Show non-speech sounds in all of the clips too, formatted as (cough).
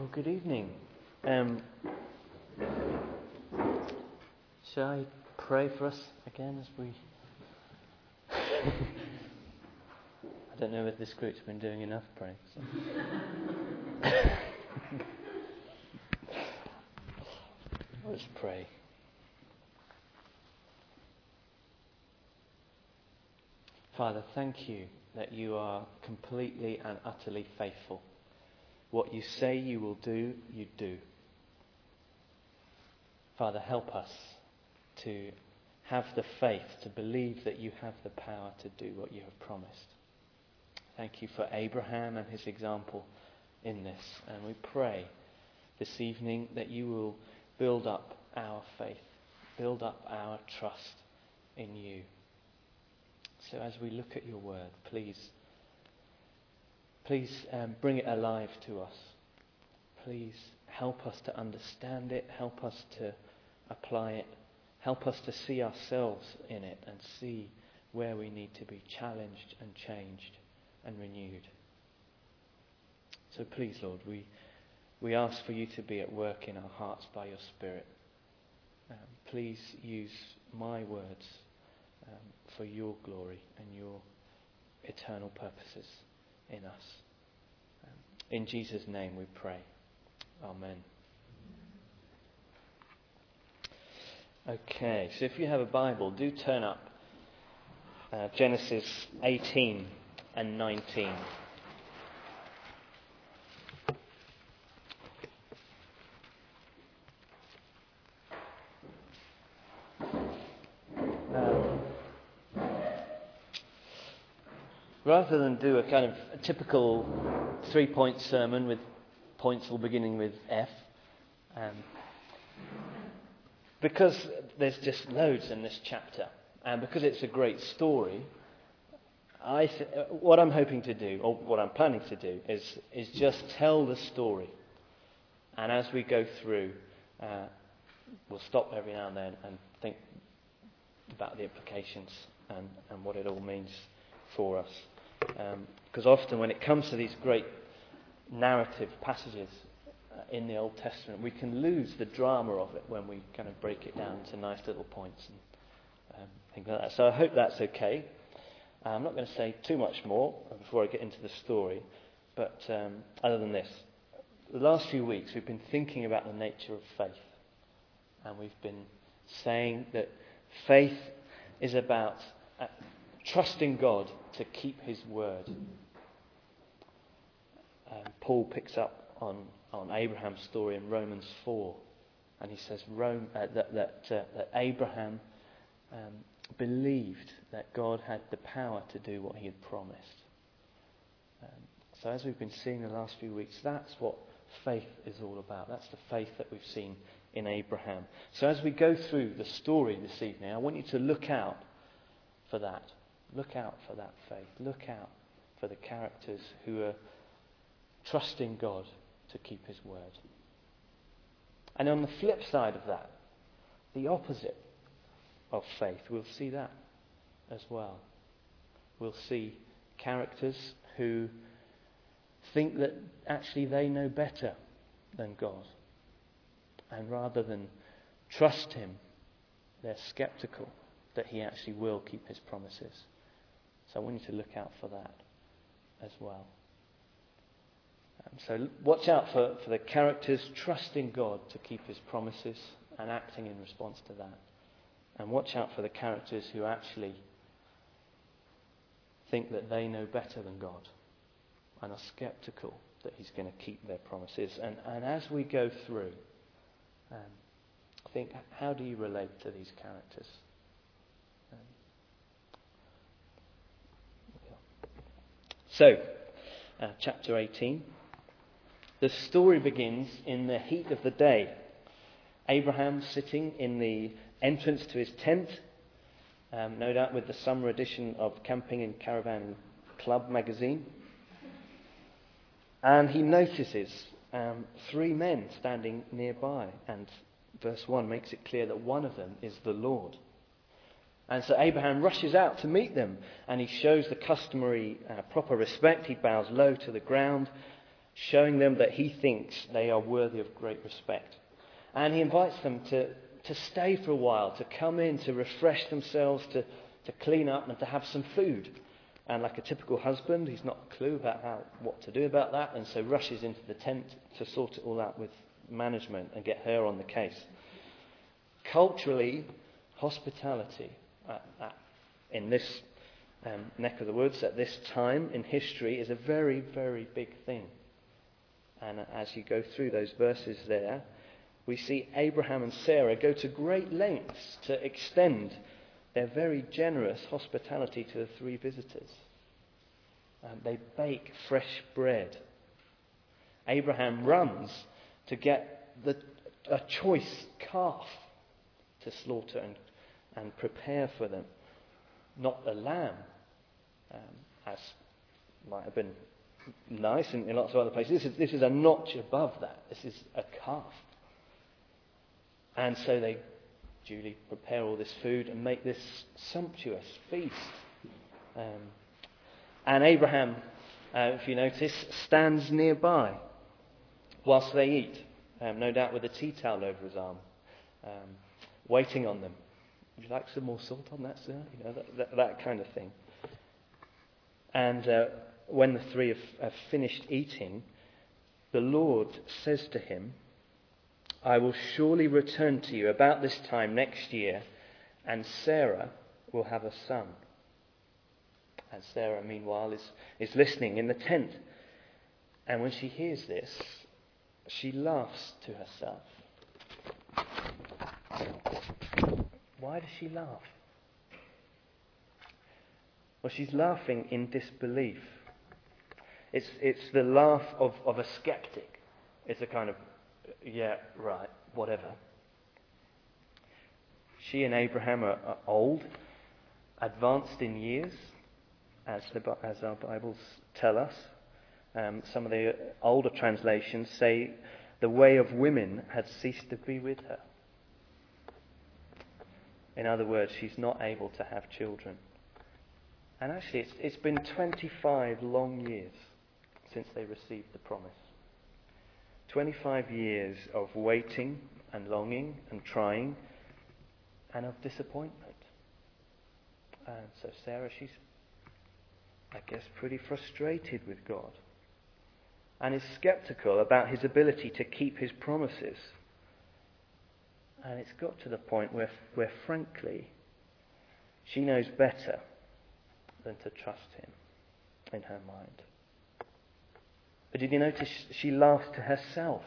Well, good evening. Um, shall I pray for us again as we. (laughs) I don't know if this group's been doing enough praying. So. (laughs) Let's pray. Father, thank you that you are completely and utterly faithful. What you say you will do, you do. Father, help us to have the faith to believe that you have the power to do what you have promised. Thank you for Abraham and his example in this. And we pray this evening that you will build up our faith, build up our trust in you. So as we look at your word, please Please um, bring it alive to us. Please help us to understand it. Help us to apply it. Help us to see ourselves in it and see where we need to be challenged and changed and renewed. So please, Lord, we, we ask for you to be at work in our hearts by your Spirit. Um, please use my words um, for your glory and your eternal purposes in us. In Jesus' name we pray. Amen. Okay, so if you have a Bible, do turn up uh, Genesis 18 and 19. Rather than do a kind of a typical three point sermon with points all beginning with F, um, because there's just loads in this chapter, and because it's a great story, I th- what I'm hoping to do, or what I'm planning to do, is, is just tell the story. And as we go through, uh, we'll stop every now and then and think about the implications and, and what it all means for us. Because um, often, when it comes to these great narrative passages uh, in the Old Testament, we can lose the drama of it when we kind of break it down to nice little points and um, things like that. So I hope that's okay. I'm not going to say too much more before I get into the story, but um, other than this, the last few weeks we've been thinking about the nature of faith, and we've been saying that faith is about uh, trusting God to keep his word. Um, Paul picks up on, on Abraham's story in Romans 4, and he says Rome, uh, that, that, uh, that Abraham um, believed that God had the power to do what he had promised. Um, so, as we've been seeing the last few weeks, that's what faith is all about. That's the faith that we've seen in Abraham. So, as we go through the story this evening, I want you to look out for that. Look out for that faith. Look out for the characters who are trusting God to keep His word. And on the flip side of that, the opposite of faith, we'll see that as well. We'll see characters who think that actually they know better than God. And rather than trust Him, they're skeptical that He actually will keep His promises. So we need to look out for that as well. Um, so watch out for, for the characters trusting God to keep his promises and acting in response to that. And watch out for the characters who actually think that they know better than God and are skeptical that he's going to keep their promises. And, and as we go through, um, think how do you relate to these characters? So, uh, chapter 18. The story begins in the heat of the day. Abraham sitting in the entrance to his tent, um, no doubt with the summer edition of Camping and Caravan Club magazine. And he notices um, three men standing nearby, and verse 1 makes it clear that one of them is the Lord. And so Abraham rushes out to meet them and he shows the customary uh, proper respect. He bows low to the ground showing them that he thinks they are worthy of great respect. And he invites them to, to stay for a while, to come in, to refresh themselves, to, to clean up, and to have some food. And like a typical husband, he's not a clue about how, what to do about that, and so rushes into the tent to sort it all out with management and get her on the case. Culturally, hospitality at, at, in this um, neck of the woods at this time in history is a very, very big thing. And as you go through those verses there, we see Abraham and Sarah go to great lengths to extend their very generous hospitality to the three visitors. Um, they bake fresh bread. Abraham runs to get the, a choice calf to slaughter and, and prepare for them, not a lamb, um, as might have been nice in, in lots of other places. This is, this is a notch above that. This is a calf. And so they duly prepare all this food and make this sumptuous feast. Um, and Abraham, uh, if you notice, stands nearby whilst they eat, um, no doubt with a tea towel over his arm, um, waiting on them. Would you like some more salt on that, sir? You know, that, that, that kind of thing. And uh, when the three have, have finished eating, the Lord says to him, I will surely return to you about this time next year, and Sarah will have a son. And Sarah, meanwhile, is, is listening in the tent. And when she hears this, she laughs to herself. Why does she laugh? Well, she's laughing in disbelief. It's, it's the laugh of, of a skeptic. It's a kind of, yeah, right, whatever. She and Abraham are, are old, advanced in years, as, the, as our Bibles tell us. Um, some of the older translations say the way of women had ceased to be with her. In other words, she's not able to have children. And actually, it's, it's been 25 long years since they received the promise. 25 years of waiting and longing and trying and of disappointment. And so Sarah, she's, I guess, pretty frustrated with God and is skeptical about his ability to keep his promises. And it's got to the point where, where frankly, she knows better than to trust him in her mind. But did you notice she laughs to herself?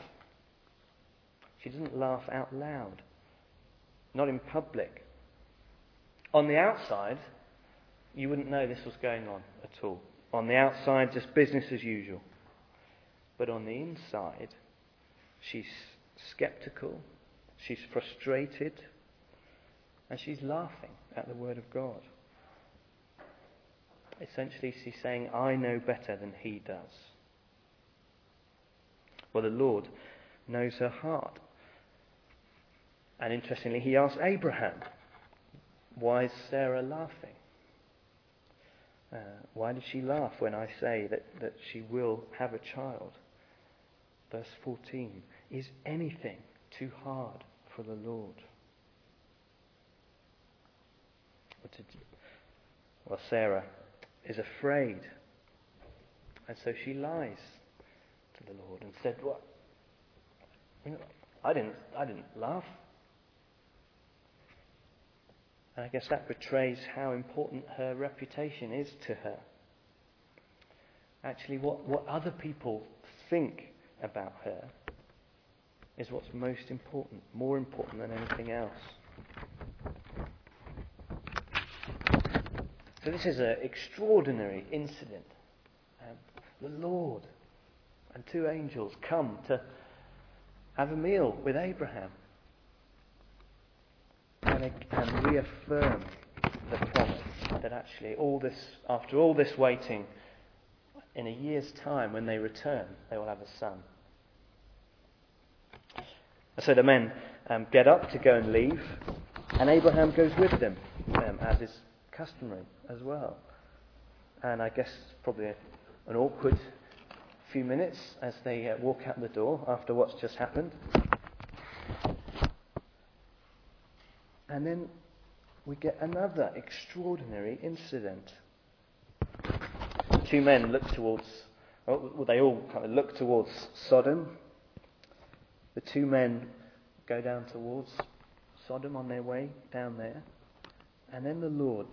She doesn't laugh out loud, not in public. On the outside, you wouldn't know this was going on at all. On the outside, just business as usual. But on the inside, she's skeptical, she's frustrated, and she's laughing at the Word of God. Essentially, she's saying, I know better than he does. Well, the Lord knows her heart. And interestingly, he asks Abraham, Why is Sarah laughing? Uh, why did she laugh when I say that, that she will have a child? Verse 14 Is anything too hard for the Lord? Well, Sarah is afraid. And so she lies to the Lord and said, What? You know, I didn't, I didn't laugh. And I guess that betrays how important her reputation is to her. Actually, what, what other people think about her is what's most important, more important than anything else. So this is an extraordinary incident. Um, the Lord and two angels come to have a meal with Abraham and, and reaffirm the promise that actually all this, after all this waiting, in a year's time when they return, they will have a son. So the men um, get up to go and leave, and Abraham goes with them, um, as is customary as well. And I guess probably an awkward few minutes as they uh, walk out the door after what's just happened. And then we get another extraordinary incident. Two men look towards, well, they all kind of look towards Sodom. The two men go down towards Sodom on their way down there. And then the Lord,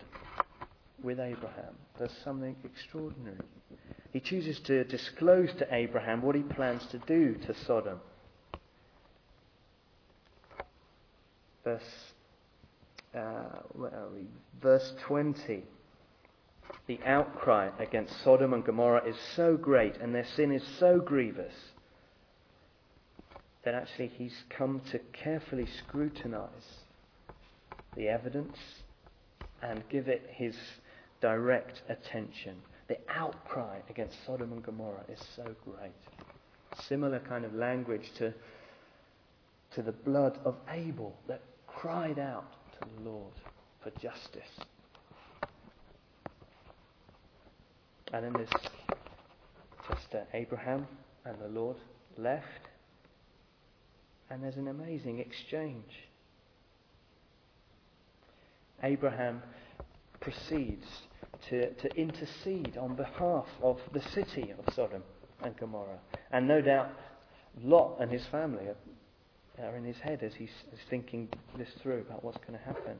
with Abraham, does something extraordinary. He chooses to disclose to Abraham what he plans to do to Sodom. Verse uh, where are we? Verse 20. The outcry against Sodom and Gomorrah is so great and their sin is so grievous that actually he's come to carefully scrutinize the evidence and give it his direct attention. The outcry against Sodom and Gomorrah is so great. Similar kind of language to, to the blood of Abel that cried out to the Lord for justice. And then there's just uh, Abraham and the Lord left. And there's an amazing exchange. Abraham proceeds to, to intercede on behalf of the city of Sodom and Gomorrah. And no doubt Lot and his family are are in his head as he's, thinking this through about what's going to happen.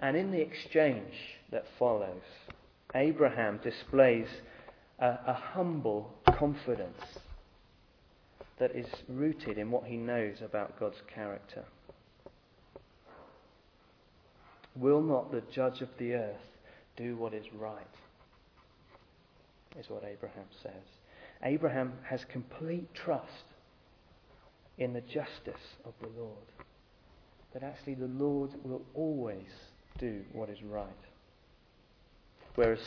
And in the exchange that follows, Abraham displays a, a humble confidence that is rooted in what he knows about God's character. Will not the judge of the earth do what is right? Is what Abraham says. Abraham has complete trust in the justice of the Lord. That actually the Lord will always do what is right. Whereas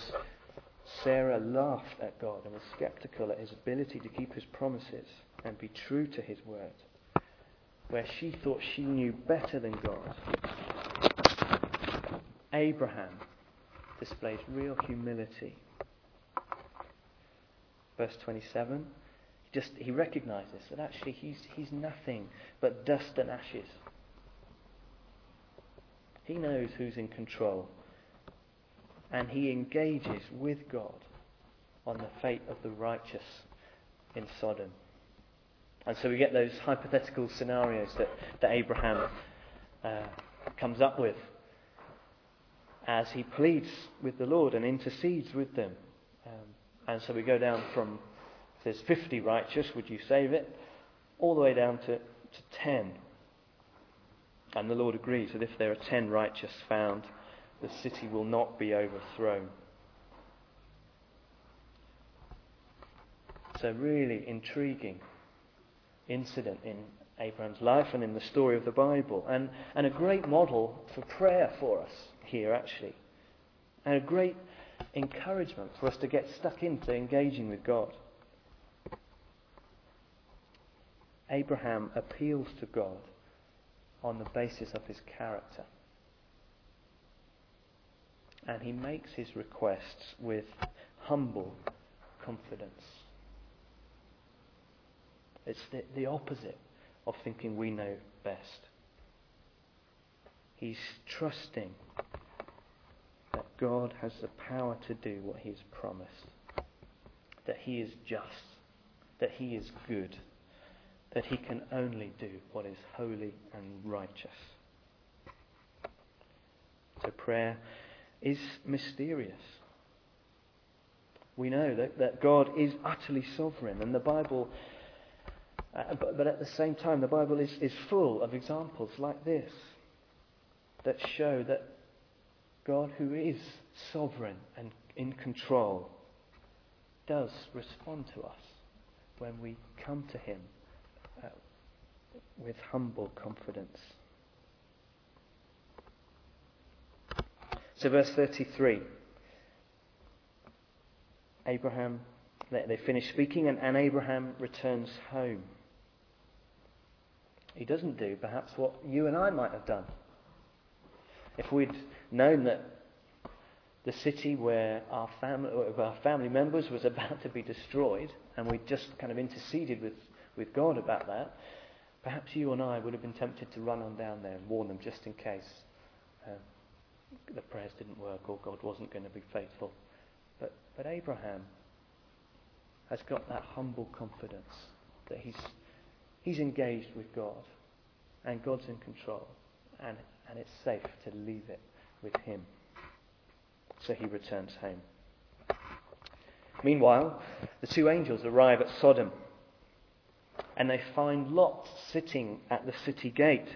Sarah laughed at God and was skeptical at his ability to keep his promises and be true to his word, where she thought she knew better than God, Abraham displays real humility. Verse 27 just he recognizes that actually he's, he's nothing but dust and ashes. He knows who's in control. And he engages with God on the fate of the righteous in Sodom. And so we get those hypothetical scenarios that, that Abraham uh, comes up with as he pleads with the Lord and intercedes with them. Um, and so we go down from there's 50 righteous, would you save it? All the way down to, to 10. And the Lord agrees that if there are 10 righteous found, the city will not be overthrown. So, really intriguing incident in Abraham's life and in the story of the Bible. And, and a great model for prayer for us here, actually. And a great encouragement for us to get stuck into engaging with God. Abraham appeals to God on the basis of his character. And he makes his requests with humble confidence. It's the, the opposite of thinking we know best. He's trusting that God has the power to do what he's promised, that he is just, that he is good that he can only do what is holy and righteous. So prayer is mysterious. We know that, that God is utterly sovereign, and the Bible, uh, but, but at the same time, the Bible is, is full of examples like this that show that God, who is sovereign and in control, does respond to us when we come to Him with humble confidence. So, verse 33 Abraham, they, they finish speaking, and, and Abraham returns home. He doesn't do perhaps what you and I might have done. If we'd known that the city where our family, our family members was about to be destroyed, and we just kind of interceded with, with God about that, perhaps you and I would have been tempted to run on down there and warn them just in case um, the prayers didn't work or God wasn't going to be faithful. But, but Abraham has got that humble confidence that he's, he's engaged with God and God's in control and, and it's safe to leave it with him. So he returns home. Meanwhile, the two angels arrive at Sodom and they find Lot sitting at the city gate.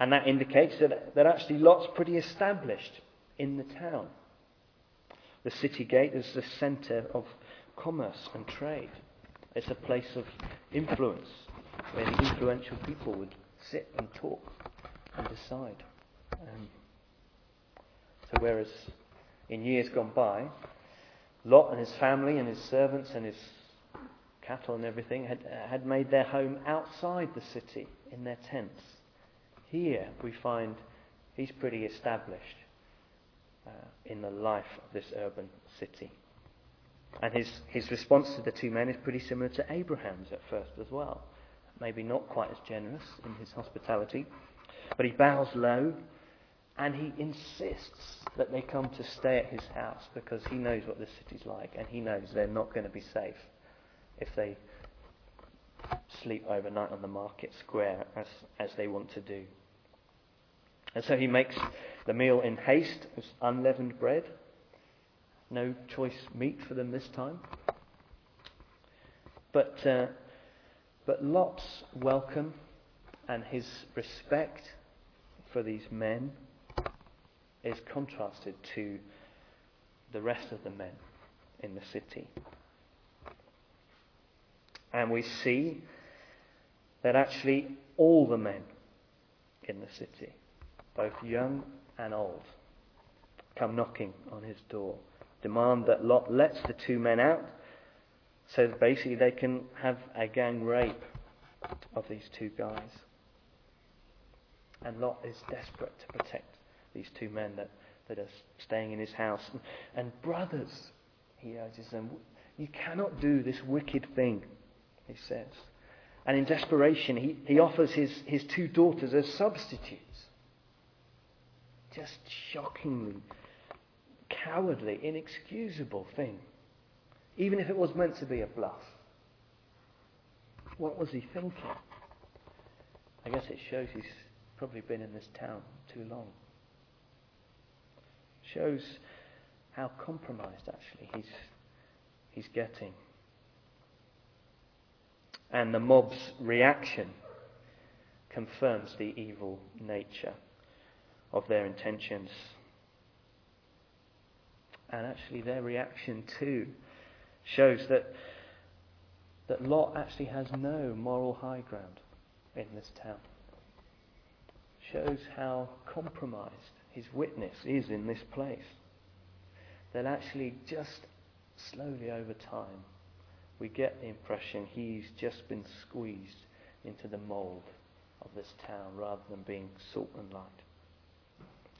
And that indicates that, that actually Lot's pretty established in the town. The city gate is the centre of commerce and trade. It's a place of influence where the influential people would sit and talk and decide. Um, so, whereas in years gone by, Lot and his family and his servants and his cattle and everything had, had made their home outside the city in their tents. Here we find he's pretty established uh, in the life of this urban city. And his, his response to the two men is pretty similar to Abraham's at first as well. Maybe not quite as generous in his hospitality, but he bows low and he insists that they come to stay at his house because he knows what the city's like and he knows they're not going to be safe if they sleep overnight on the market square as, as they want to do. And so he makes the meal in haste, with unleavened bread, no choice meat for them this time. But, uh, but Lot's welcome and his respect for these men is contrasted to the rest of the men in the city. And we see that actually all the men in the city, both young and old, come knocking on his door, demand that Lot lets the two men out so that basically they can have a gang rape of these two guys. And Lot is desperate to protect these two men that, that are staying in his house. And, and brothers, he urges them, you cannot do this wicked thing, he says. And in desperation, he, he offers his, his two daughters as substitutes. Just shockingly cowardly, inexcusable thing. Even if it was meant to be a bluff. What was he thinking? I guess it shows he's probably been in this town too long. Shows how compromised actually he's, he's getting. And the mob's reaction confirms the evil nature of their intentions. And actually, their reaction too shows that, that Lot actually has no moral high ground in this town. Shows how compromised his witness is in this place. That actually, just slowly over time, we get the impression he's just been squeezed into the mould of this town rather than being salt and light.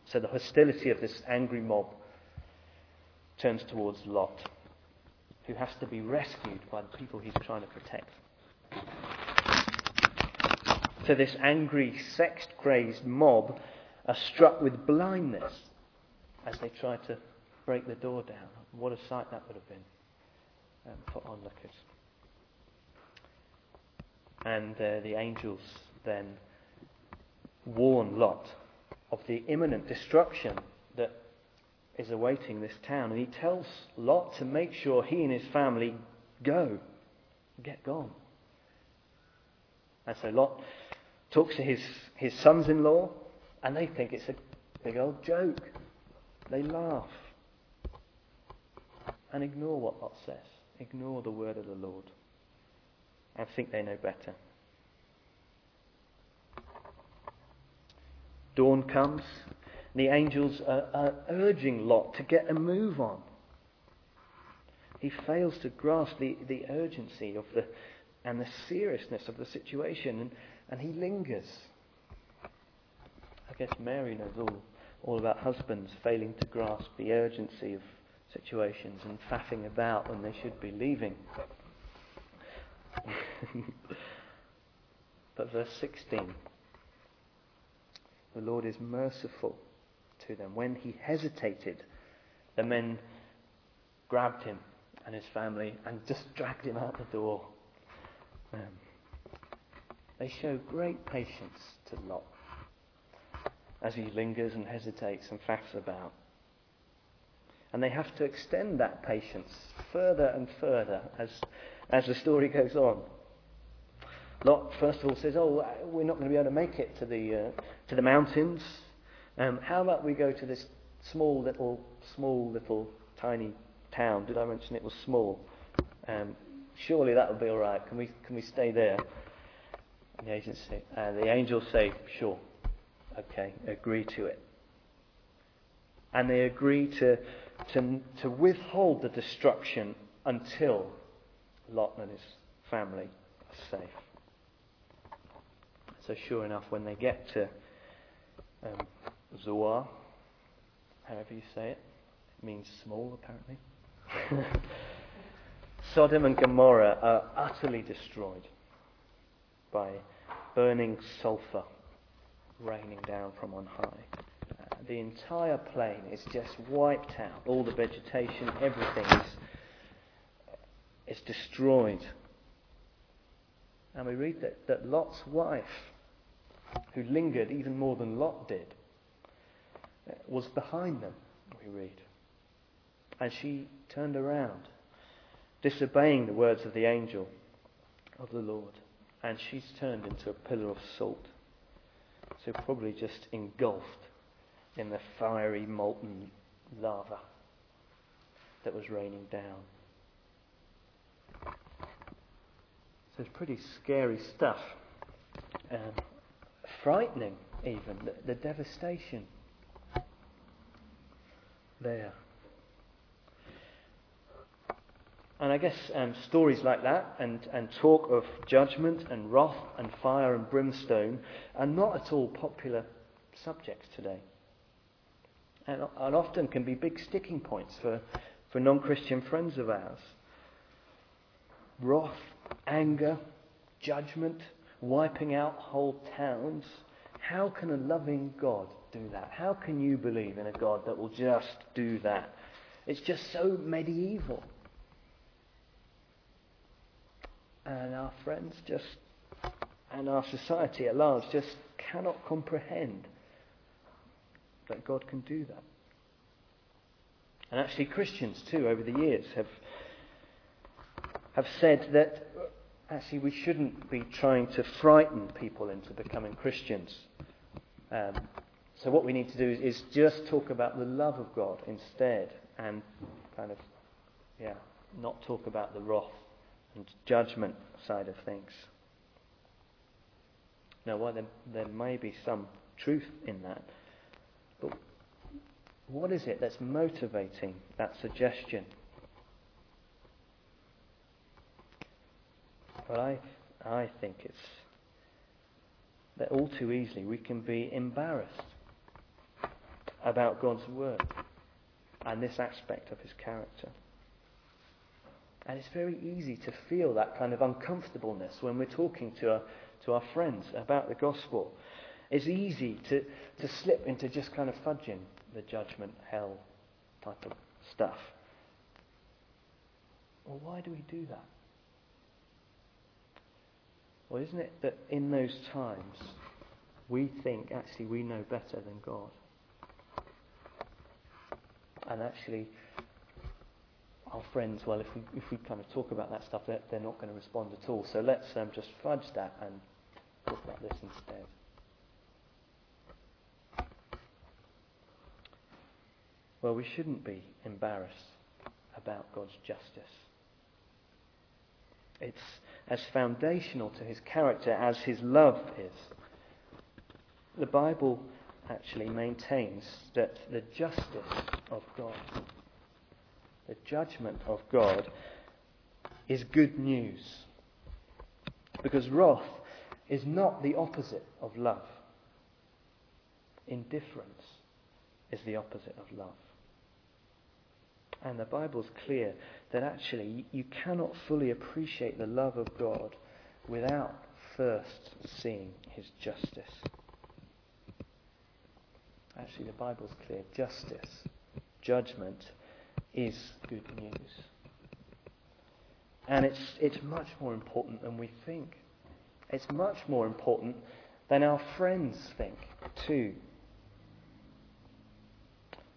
So the hostility of this angry mob turns towards Lot, who has to be rescued by the people he's trying to protect. So this angry, sex crazed mob are struck with blindness as they try to break the door down. What a sight that would have been um, for onlookers. And uh, the angels then warn Lot of the imminent destruction that is awaiting this town. And he tells Lot to make sure he and his family go, get gone. And so Lot talks to his, his sons in law, and they think it's a big old joke. They laugh and ignore what Lot says, ignore the word of the Lord, and think they know better. Dawn comes, and the angels are, are urging Lot to get a move on. He fails to grasp the, the urgency of the and the seriousness of the situation, and, and he lingers. I guess Mary knows all all about husbands failing to grasp the urgency of situations and faffing about when they should be leaving. (laughs) but verse 16 the Lord is merciful to them. When he hesitated, the men grabbed him and his family and just dragged him out the door. Um, they show great patience to Lot as he lingers and hesitates and faffs about. And they have to extend that patience further and further as, as the story goes on. Lot, first of all, says, Oh, we're not going to be able to make it to the, uh, to the mountains. Um, how about we go to this small little, small little, tiny town? Did I mention it was small? Um, surely that will be all right. Can we, can we stay there? The, agency, uh, the angels say, Sure. Okay, agree to it. And they agree to, to, to withhold the destruction until Lot and his family are safe. So, sure enough, when they get to um, Zoar, however you say it, it means small apparently. (laughs) Sodom and Gomorrah are utterly destroyed by burning sulfur raining down from on high. Uh, the entire plain is just wiped out. All the vegetation, everything is, is destroyed. And we read that, that Lot's wife, who lingered even more than Lot did, was behind them, we read. And she turned around, disobeying the words of the angel of the Lord. And she's turned into a pillar of salt. So probably just engulfed in the fiery molten lava that was raining down. So it's pretty scary stuff. Um, frightening, even, the, the devastation there. And I guess um, stories like that and, and talk of judgment and wrath and fire and brimstone are not at all popular subjects today. And, and often can be big sticking points for, for non Christian friends of ours. Wrath, anger, judgment, wiping out whole towns. How can a loving God do that? How can you believe in a God that will just do that? It's just so medieval. and our friends just, and our society at large just cannot comprehend that God can do that. And actually, Christians too, over the years, have have said that actually we shouldn't be trying to frighten people into becoming Christians. Um, so what we need to do is, is just talk about the love of God instead, and kind of, yeah, not talk about the wrath and judgment side of things. Now, while there, there may be some truth in that, but what is it that's motivating that suggestion? Well, I, I think it's that all too easily we can be embarrassed about God's word and this aspect of his character. And it's very easy to feel that kind of uncomfortableness when we're talking to our, to our friends about the gospel. It's easy to, to slip into just kind of fudging the judgment, hell type of stuff. Well, why do we do that? Well, isn't it that in those times we think actually we know better than God? And actually, our friends, well, if we, if we kind of talk about that stuff, they're, they're not going to respond at all. So let's um, just fudge that and talk about this instead. Well, we shouldn't be embarrassed about God's justice. It's as foundational to his character as his love is. The Bible actually maintains that the justice of God the judgment of God is good news. Because wrath is not the opposite of love. Indifference is the opposite of love. And the Bible's clear that actually you cannot fully appreciate the love of God without first seeing his justice. Actually, the Bible's clear. Justice, judgment is good news. And it's, it's much more important than we think. It's much more important than our friends think, too.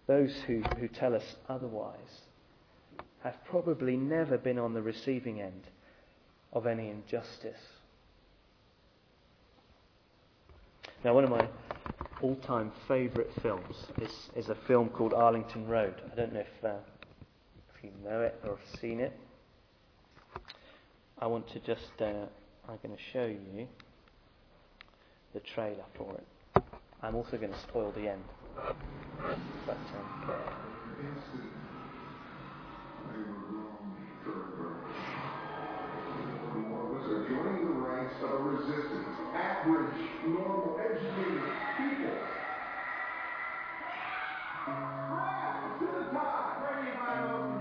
Those who, who tell us otherwise have probably never been on the receiving end of any injustice. Now, one of my all time favourite films is, is a film called Arlington Road. I don't know if, uh, if you know it or have seen it. I want to just, uh, I'm going to show you the trailer for it. I'm also going to spoil the end. Joining the ranks of a resistance, average, normal, educated people. Crap! To the top! Where do you buy those?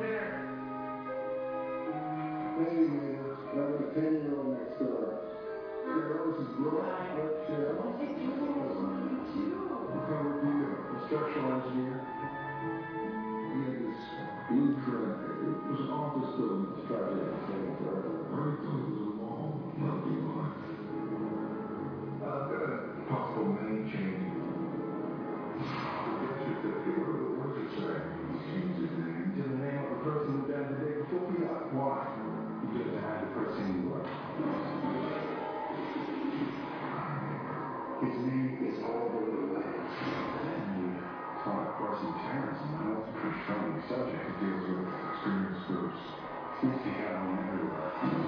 Hey man, I got a 10 year old next door. Structural engineer. He had this blueprint. It was an office building project taking forever. Was a mall, not a. I've got a possible name change. The what, it say? His name to the name of the person who died the day before. Why? Because I had the person he was. It's pretty troubling subject. Deals with. Seems to have one everywhere.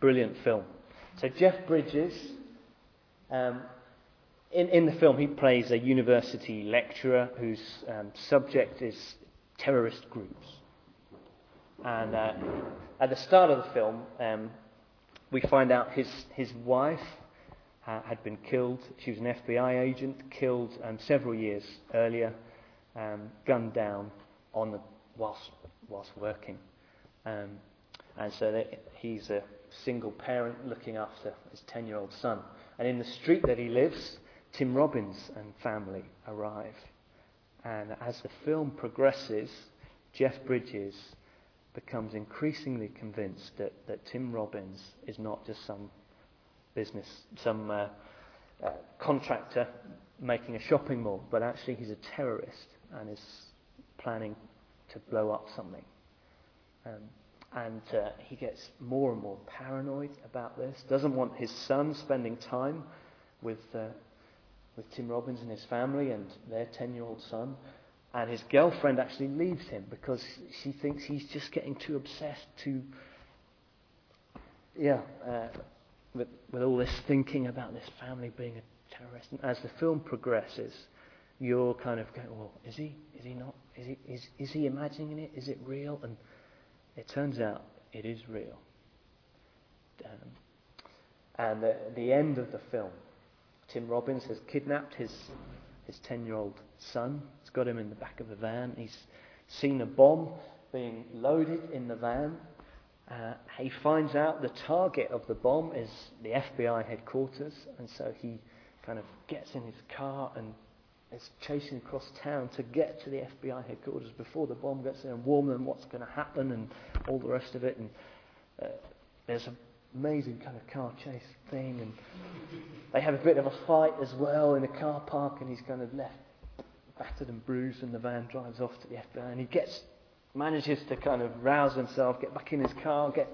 Brilliant film. So Jeff Bridges, um, in in the film, he plays a university lecturer whose um, subject is terrorist groups. And uh, at the start of the film, um, we find out his his wife uh, had been killed. She was an FBI agent, killed um, several years earlier, um, gunned down on the whilst whilst working. Um, and so he's a single parent looking after his 10 year old son. And in the street that he lives, Tim Robbins and family arrive. And as the film progresses, Jeff Bridges becomes increasingly convinced that, that Tim Robbins is not just some business, some uh, uh, contractor making a shopping mall, but actually he's a terrorist and is planning to blow up something. Um, and uh, he gets more and more paranoid about this. Doesn't want his son spending time with uh, with Tim Robbins and his family and their ten-year-old son. And his girlfriend actually leaves him because she thinks he's just getting too obsessed, too yeah, uh, with with all this thinking about this family being a terrorist. And as the film progresses, you're kind of going, well, is he? Is he not? Is he? Is is he imagining it? Is it real? And it turns out it is real. Um, and at the end of the film, Tim Robbins has kidnapped his his ten-year-old son. He's got him in the back of a van. He's seen a bomb being loaded in the van. Uh, he finds out the target of the bomb is the FBI headquarters, and so he kind of gets in his car and is chasing across town to get to the FBI headquarters before the bomb gets there and warn them what's going to happen and all the rest of it. And uh, there's an amazing kind of car chase thing, and they have a bit of a fight as well in a car park, and he's kind of left battered and bruised, and the van drives off to the FBI, and he gets manages to kind of rouse himself, get back in his car, get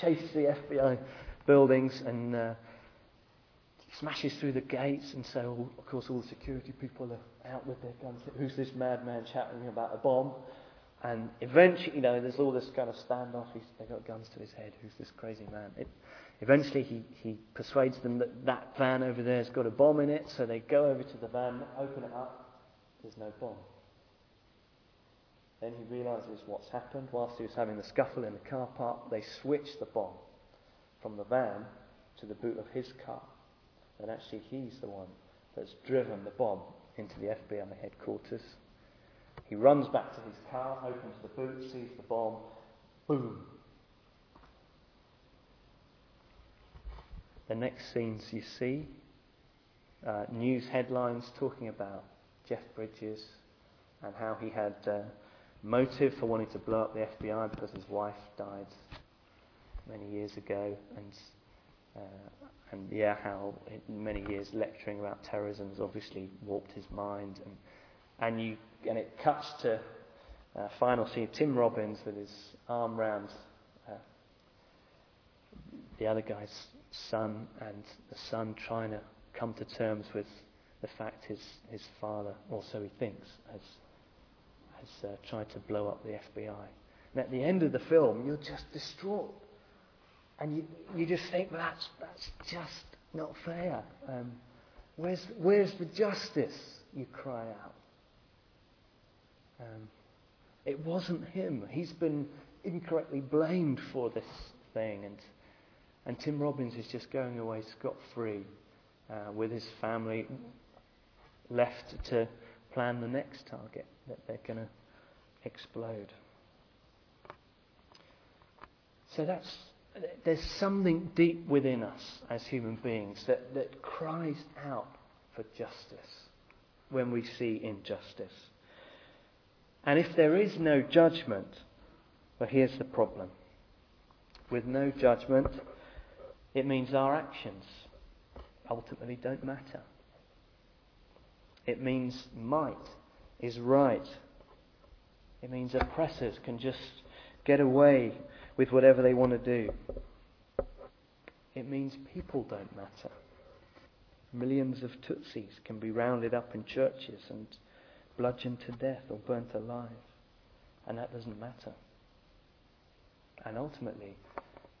chase the FBI buildings, and uh, smashes through the gates. And so, of course, all the security people are out with their guns. Who's this madman shouting about a bomb? And eventually, you know, there's all this kind of standoff. He's, they've got guns to his head. Who's this crazy man? It, eventually, he, he persuades them that that van over there has got a bomb in it. So they go over to the van, open it up. There's no bomb. Then he realizes what's happened. Whilst he was having the scuffle in the car park, they switched the bomb from the van to the boot of his car. And actually, he's the one that's driven the bomb into the FBI headquarters. He runs back to his car, opens the boot, sees the bomb, boom. The next scenes you see uh, news headlines talking about Jeff Bridges and how he had uh, motive for wanting to blow up the FBI because his wife died many years ago, and uh, and yeah, how many years lecturing about terrorism has obviously warped his mind, and and you and it cuts to uh, final scene Tim Robbins with his arm round uh, the other guy's son, and the son trying to come to terms with the fact his his father, or so he thinks, has has uh, tried to blow up the FBI. And at the end of the film, you're just distraught. And you, you just think, well, that's, that's just not fair. Um, where's, where's the justice? You cry out. Um, it wasn't him. He's been incorrectly blamed for this thing. And, and Tim Robbins is just going away scot free uh, with his family left to plan the next target that they're going to explode. So that's there's something deep within us as human beings that, that cries out for justice when we see injustice. And if there is no judgment, well, here's the problem. With no judgment, it means our actions ultimately don't matter. It means might is right. It means oppressors can just get away with whatever they want to do. It means people don't matter. Millions of Tutsis can be rounded up in churches and bludgeoned to death or burnt alive. And that doesn't matter. And ultimately,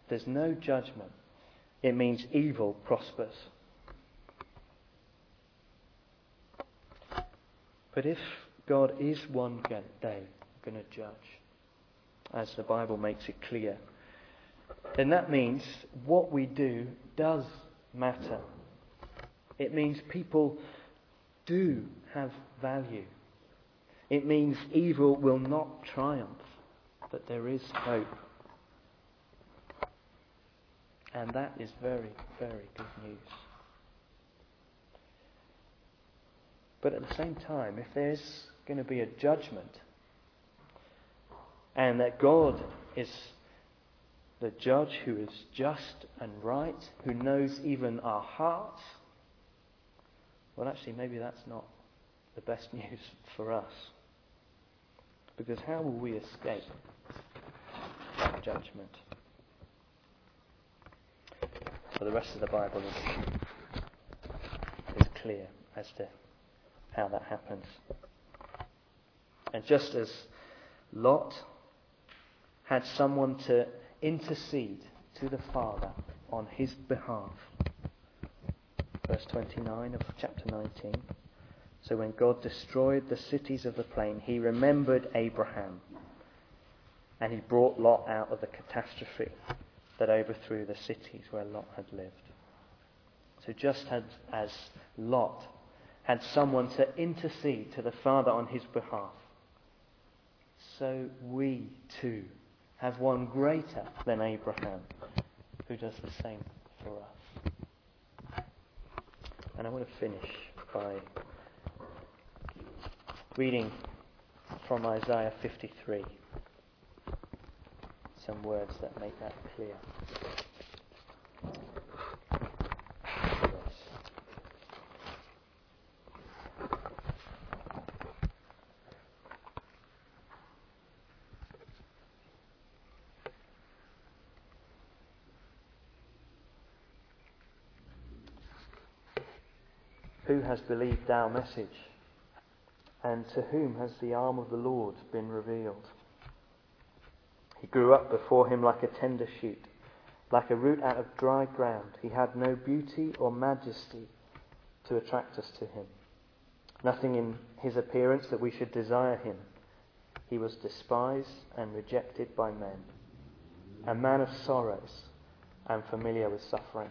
there's no judgment. It means evil prospers. But if God is one day going to judge, as the Bible makes it clear, then that means what we do does matter. It means people do have value. It means evil will not triumph, but there is hope. And that is very, very good news. But at the same time, if there's going to be a judgment, and that God is the judge who is just and right, who knows even our hearts, well, actually, maybe that's not the best (laughs) news for us. Because how will we escape that judgment? So the rest of the Bible is, is clear as to how that happens. And just as Lot had someone to intercede to the Father on his behalf, verse 29 of chapter 19. So when God destroyed the cities of the plain, he remembered Abraham and he brought Lot out of the catastrophe that overthrew the cities where Lot had lived. So just as, as Lot had someone to intercede to the Father on his behalf, so we too have one greater than Abraham who does the same for us. And I want to finish by reading from Isaiah 53 some words that make that clear. Who has believed our message? And to whom has the arm of the Lord been revealed? He grew up before him like a tender shoot, like a root out of dry ground. He had no beauty or majesty to attract us to him. Nothing in his appearance that we should desire him. He was despised and rejected by men, a man of sorrows and familiar with suffering.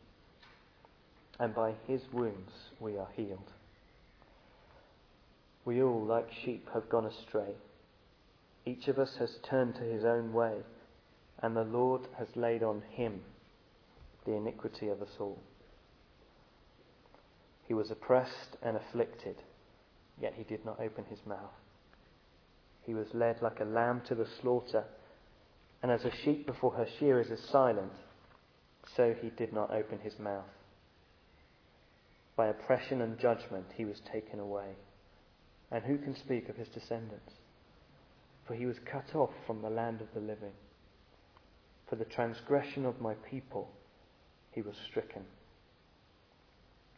and by his wounds we are healed. We all, like sheep, have gone astray. Each of us has turned to his own way, and the Lord has laid on him the iniquity of us all. He was oppressed and afflicted, yet he did not open his mouth. He was led like a lamb to the slaughter, and as a sheep before her shearers is silent, so he did not open his mouth. By oppression and judgment he was taken away. And who can speak of his descendants? For he was cut off from the land of the living. For the transgression of my people he was stricken.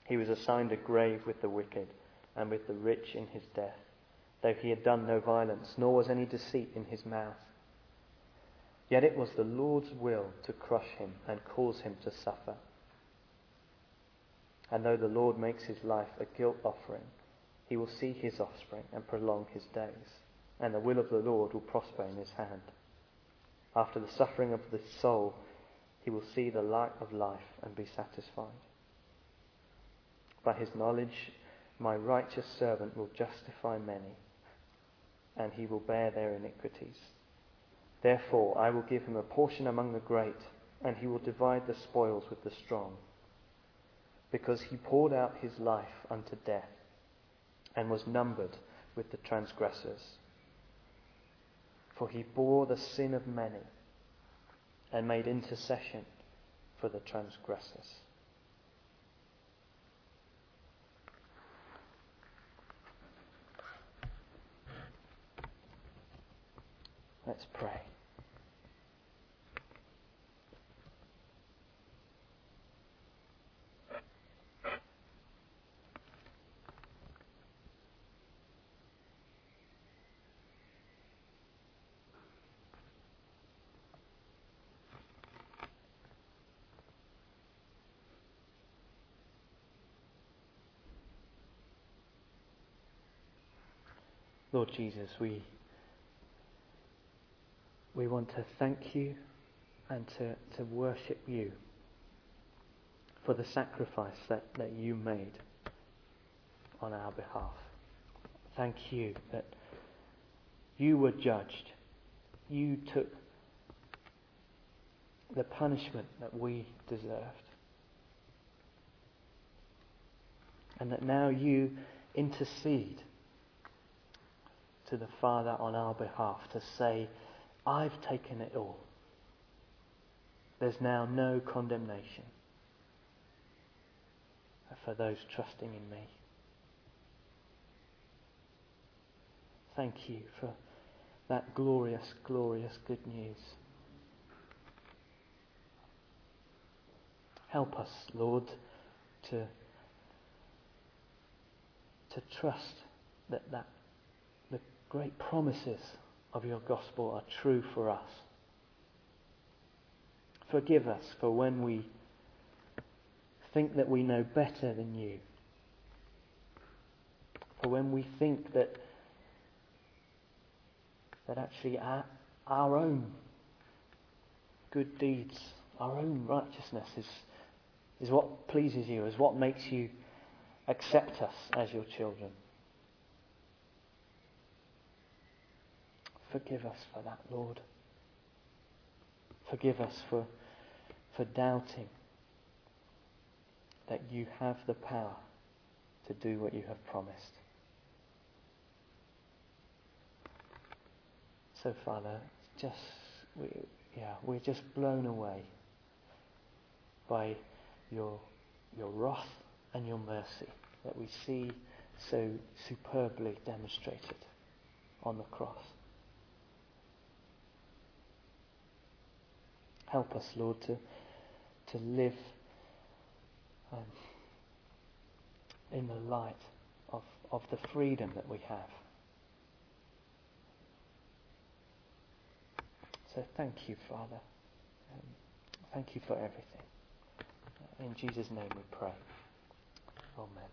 He was assigned a grave with the wicked and with the rich in his death, though he had done no violence, nor was any deceit in his mouth. Yet it was the Lord's will to crush him and cause him to suffer. And though the Lord makes his life a guilt offering, he will see his offspring and prolong his days, and the will of the Lord will prosper in his hand. After the suffering of the soul, he will see the light of life and be satisfied. By his knowledge, my righteous servant will justify many, and he will bear their iniquities. Therefore, I will give him a portion among the great, and he will divide the spoils with the strong because he poured out his life unto death and was numbered with the transgressors. For he bore the sin of many and made intercession for the transgressors. Let's pray. Lord Jesus, we, we want to thank you and to, to worship you for the sacrifice that, that you made on our behalf. Thank you that you were judged. You took the punishment that we deserved. And that now you intercede to the Father on our behalf to say, I've taken it all. There's now no condemnation for those trusting in me. Thank you for that glorious, glorious good news. Help us, Lord, to, to trust that, that great promises of your gospel are true for us. Forgive us for when we think that we know better than you. For when we think that that actually our, our own good deeds, our own righteousness is, is what pleases you, is what makes you accept us as your children. Forgive us for that, Lord. Forgive us for, for doubting that you have the power to do what you have promised. So, Father, just we, yeah, we're just blown away by your your wrath and your mercy that we see so superbly demonstrated on the cross. Help us, Lord, to, to live um, in the light of, of the freedom that we have. So thank you, Father. Um, thank you for everything. In Jesus' name we pray. Amen.